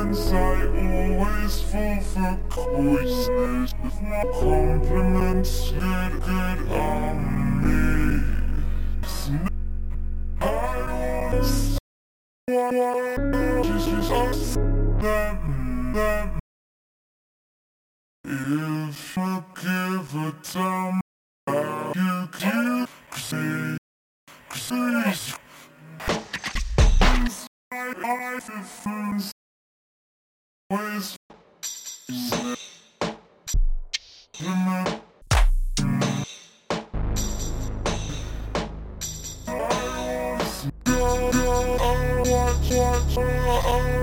I always fall for With my compliments, good, good on me I always just us them, them. If you give a damn, you give see. Watch, oh. watch,